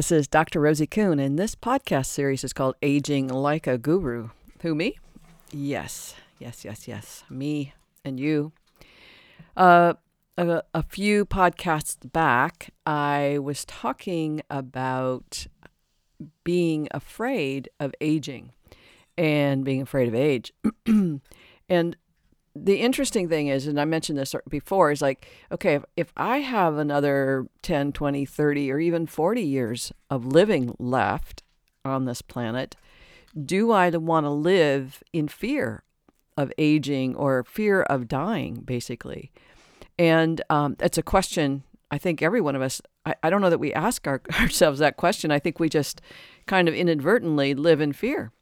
This is Dr. Rosie Kuhn, and this podcast series is called Aging Like a Guru. Who, me? Yes, yes, yes, yes. Me and you. Uh, a, a few podcasts back, I was talking about being afraid of aging and being afraid of age. and the interesting thing is, and I mentioned this before, is like, okay, if, if I have another 10, 20, 30, or even 40 years of living left on this planet, do I want to live in fear of aging or fear of dying, basically? And um, it's a question I think every one of us, I, I don't know that we ask our, ourselves that question. I think we just kind of inadvertently live in fear.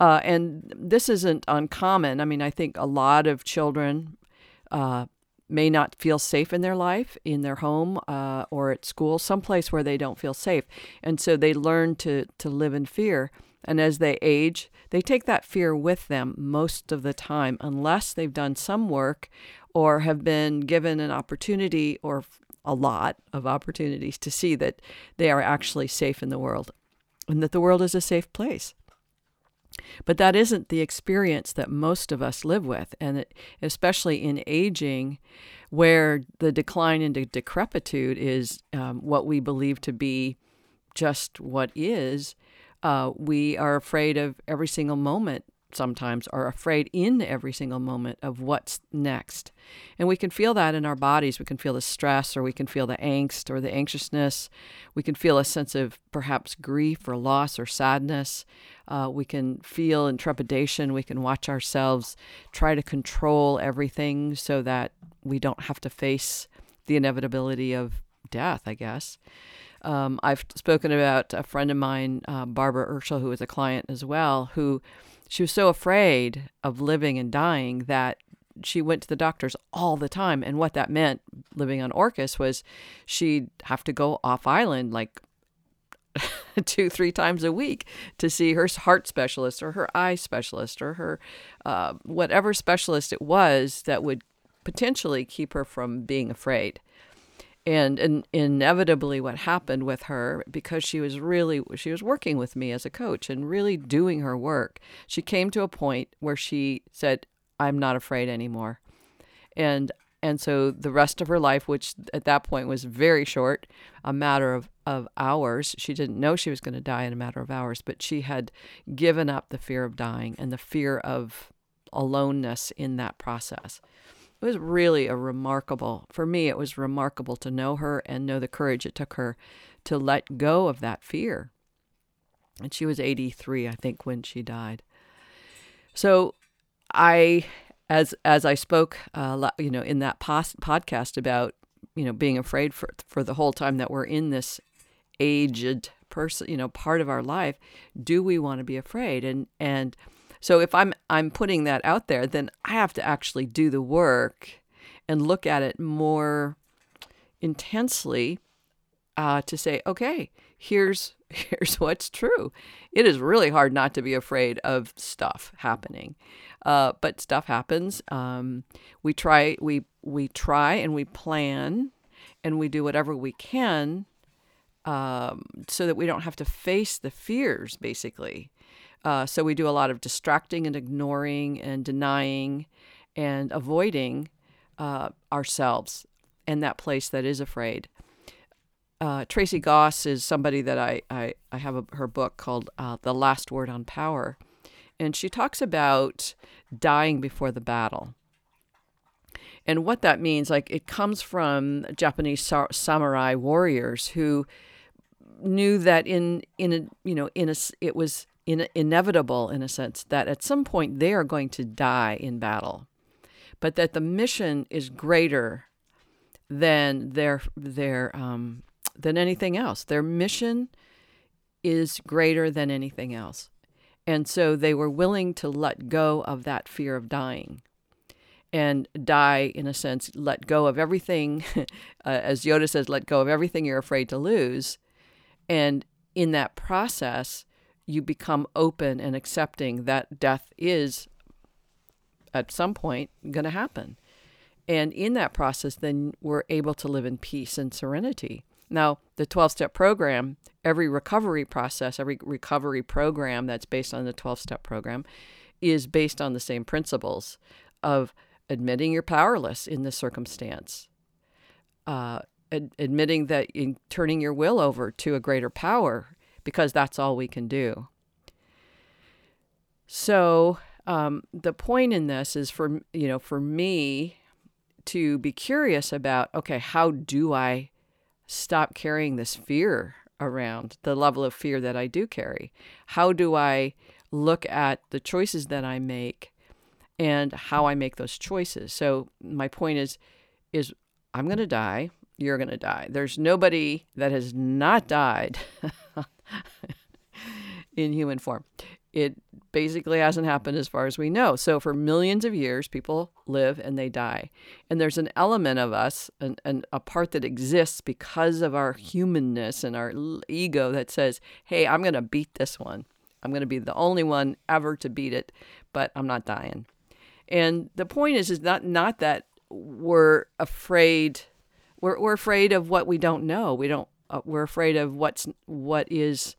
Uh, and this isn't uncommon. I mean, I think a lot of children uh, may not feel safe in their life, in their home uh, or at school, someplace where they don't feel safe. And so they learn to, to live in fear. And as they age, they take that fear with them most of the time, unless they've done some work or have been given an opportunity or a lot of opportunities to see that they are actually safe in the world and that the world is a safe place. But that isn't the experience that most of us live with. And it, especially in aging, where the decline into decrepitude is um, what we believe to be just what is, uh, we are afraid of every single moment sometimes are afraid in every single moment of what's next. And we can feel that in our bodies. We can feel the stress or we can feel the angst or the anxiousness. We can feel a sense of perhaps grief or loss or sadness. Uh, we can feel in trepidation. We can watch ourselves try to control everything so that we don't have to face the inevitability of death, I guess. Um, I've spoken about a friend of mine, uh, Barbara Urschel, who was a client as well, who she was so afraid of living and dying that she went to the doctors all the time. And what that meant living on Orcas was she'd have to go off island like two, three times a week to see her heart specialist or her eye specialist or her uh, whatever specialist it was that would potentially keep her from being afraid. And, and inevitably what happened with her because she was really she was working with me as a coach and really doing her work she came to a point where she said i'm not afraid anymore. And and so the rest of her life which at that point was very short a matter of, of hours she didn't know she was going to die in a matter of hours but she had given up the fear of dying and the fear of aloneness in that process it was really a remarkable, for me, it was remarkable to know her and know the courage it took her to let go of that fear. And she was 83, I think, when she died. So I, as as I spoke, uh, you know, in that pos- podcast about, you know, being afraid for for the whole time that we're in this aged person, you know, part of our life, do we want to be afraid? And and so if I'm I'm putting that out there, then I have to actually do the work and look at it more intensely uh, to say, okay, here's here's what's true. It is really hard not to be afraid of stuff happening, uh, but stuff happens. Um, we try we we try and we plan, and we do whatever we can um, so that we don't have to face the fears, basically. Uh, so we do a lot of distracting and ignoring and denying and avoiding uh, ourselves in that place that is afraid. Uh, Tracy Goss is somebody that I, I, I have a, her book called uh, The Last Word on Power. And she talks about dying before the battle. And what that means, like it comes from Japanese samurai warriors who knew that in in a you know in a it was in, inevitable in a sense that at some point they are going to die in battle, but that the mission is greater than their their um, than anything else. Their mission is greater than anything else, and so they were willing to let go of that fear of dying and die in a sense let go of everything uh, as yoda says let go of everything you're afraid to lose and in that process you become open and accepting that death is at some point going to happen. And in that process, then we're able to live in peace and serenity Now, the 12 step program, every recovery process, every recovery program that's based on the 12 step program is based on the same principles of admitting you're powerless in this circumstance, uh, ad- admitting that in turning your will over to a greater power because that's all we can do. So um, the point in this is for you know for me to be curious about okay how do I stop carrying this fear around the level of fear that I do carry? How do I look at the choices that I make and how I make those choices? So my point is is I'm going to die, you're going to die. There's nobody that has not died in human form. It basically hasn't happened as far as we know. So for millions of years, people live and they die. And there's an element of us, and, a part that exists because of our humanness and our ego that says, hey, I'm going to beat this one. I'm going to be the only one ever to beat it, but I'm not dying. And the point is, is not not that we're afraid. We're, we're afraid of what we don't know. We don't. Uh, we're afraid of what's what is.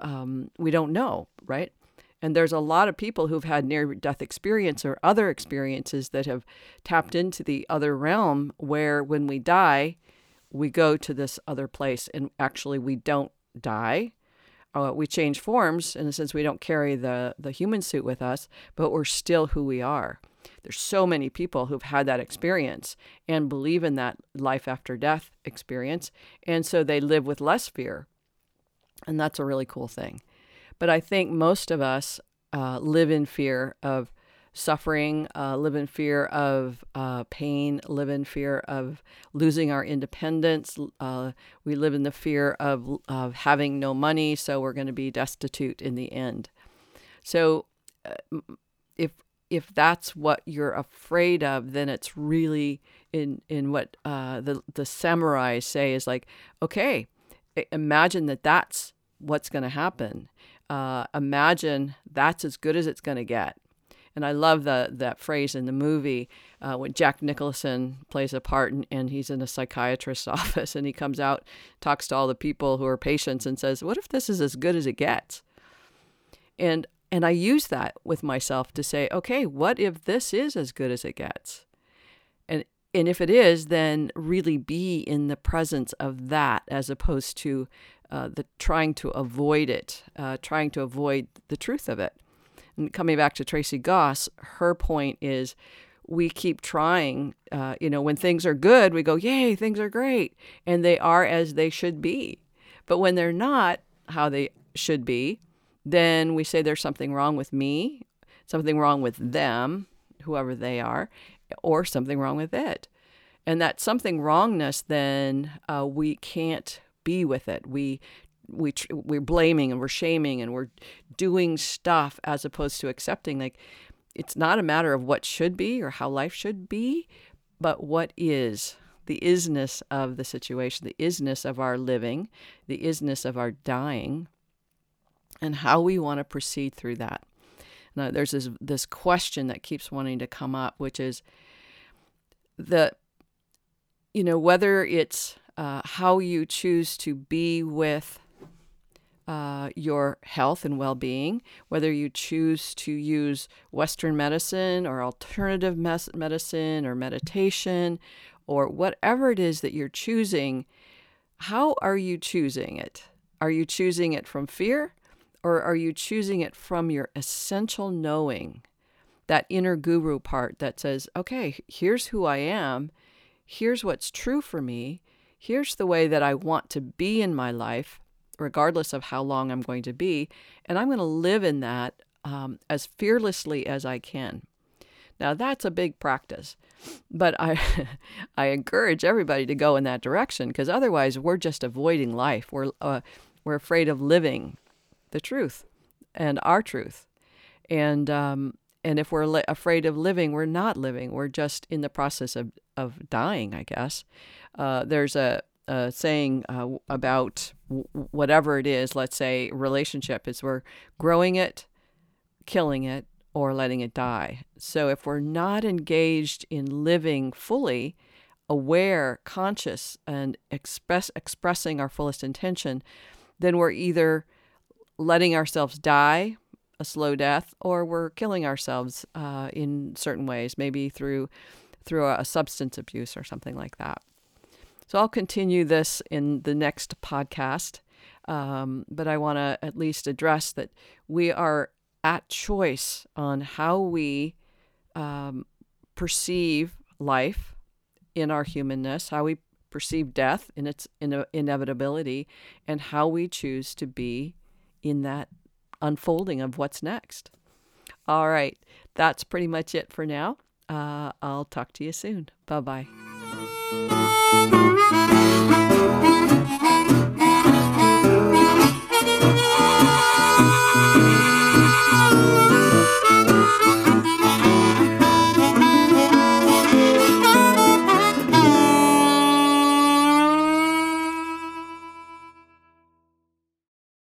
Um, we don't know, right? And there's a lot of people who've had near death experience or other experiences that have tapped into the other realm where when we die, we go to this other place and actually we don't die. Uh, we change forms in a sense we don't carry the, the human suit with us, but we're still who we are. There's so many people who've had that experience and believe in that life after death experience. And so they live with less fear. And that's a really cool thing. But I think most of us uh, live in fear of suffering, uh, live in fear of uh, pain, live in fear of losing our independence. Uh, we live in the fear of, of having no money, so we're going to be destitute in the end. So, uh, if if that's what you're afraid of, then it's really in in what uh, the the samurais say is like, okay, imagine that that's what's going to happen, uh, imagine that's as good as it's going to get. And I love the, that phrase in the movie uh, when Jack Nicholson plays a part and, and he's in a psychiatrist's office and he comes out, talks to all the people who are patients and says, What if this is as good as it gets? And and I use that with myself to say, okay, what if this is as good as it gets? And and if it is, then really be in the presence of that as opposed to uh, the trying to avoid it, uh, trying to avoid the truth of it. And coming back to Tracy Goss, her point is we keep trying. Uh, you know, when things are good, we go, yay, things are great. And they are as they should be. But when they're not how they should be, then we say there's something wrong with me, something wrong with them, whoever they are, or something wrong with it. And that something wrongness, then uh, we can't be with it. We we we're blaming and we're shaming and we're doing stuff as opposed to accepting like it's not a matter of what should be or how life should be, but what is the isness of the situation, the isness of our living, the isness of our dying, and how we want to proceed through that. Now, there's this, this question that keeps wanting to come up, which is the, you know, whether it's uh, how you choose to be with uh, your health and well being, whether you choose to use Western medicine or alternative mes- medicine or meditation or whatever it is that you're choosing, how are you choosing it? Are you choosing it from fear or are you choosing it from your essential knowing? That inner guru part that says, okay, here's who I am, here's what's true for me, here's the way that I want to be in my life, regardless of how long I'm going to be, and I'm going to live in that um, as fearlessly as I can. Now that's a big practice, but I I encourage everybody to go in that direction because otherwise we're just avoiding life. We're uh, we're afraid of living the truth and our truth, and um, and if we're li- afraid of living, we're not living. We're just in the process of of dying, I guess. Uh, there's a, a saying uh, about w- whatever it is, let's say relationship, is we're growing it, killing it, or letting it die. So if we're not engaged in living fully, aware, conscious, and express expressing our fullest intention, then we're either letting ourselves die a slow death, or we're killing ourselves uh, in certain ways, maybe through through a substance abuse or something like that. So I'll continue this in the next podcast, um, but I want to at least address that we are at choice on how we um, perceive life in our humanness, how we perceive death in its in- inevitability, and how we choose to be in that unfolding of what's next. All right, that's pretty much it for now. Uh, I'll talk to you soon. Bye bye.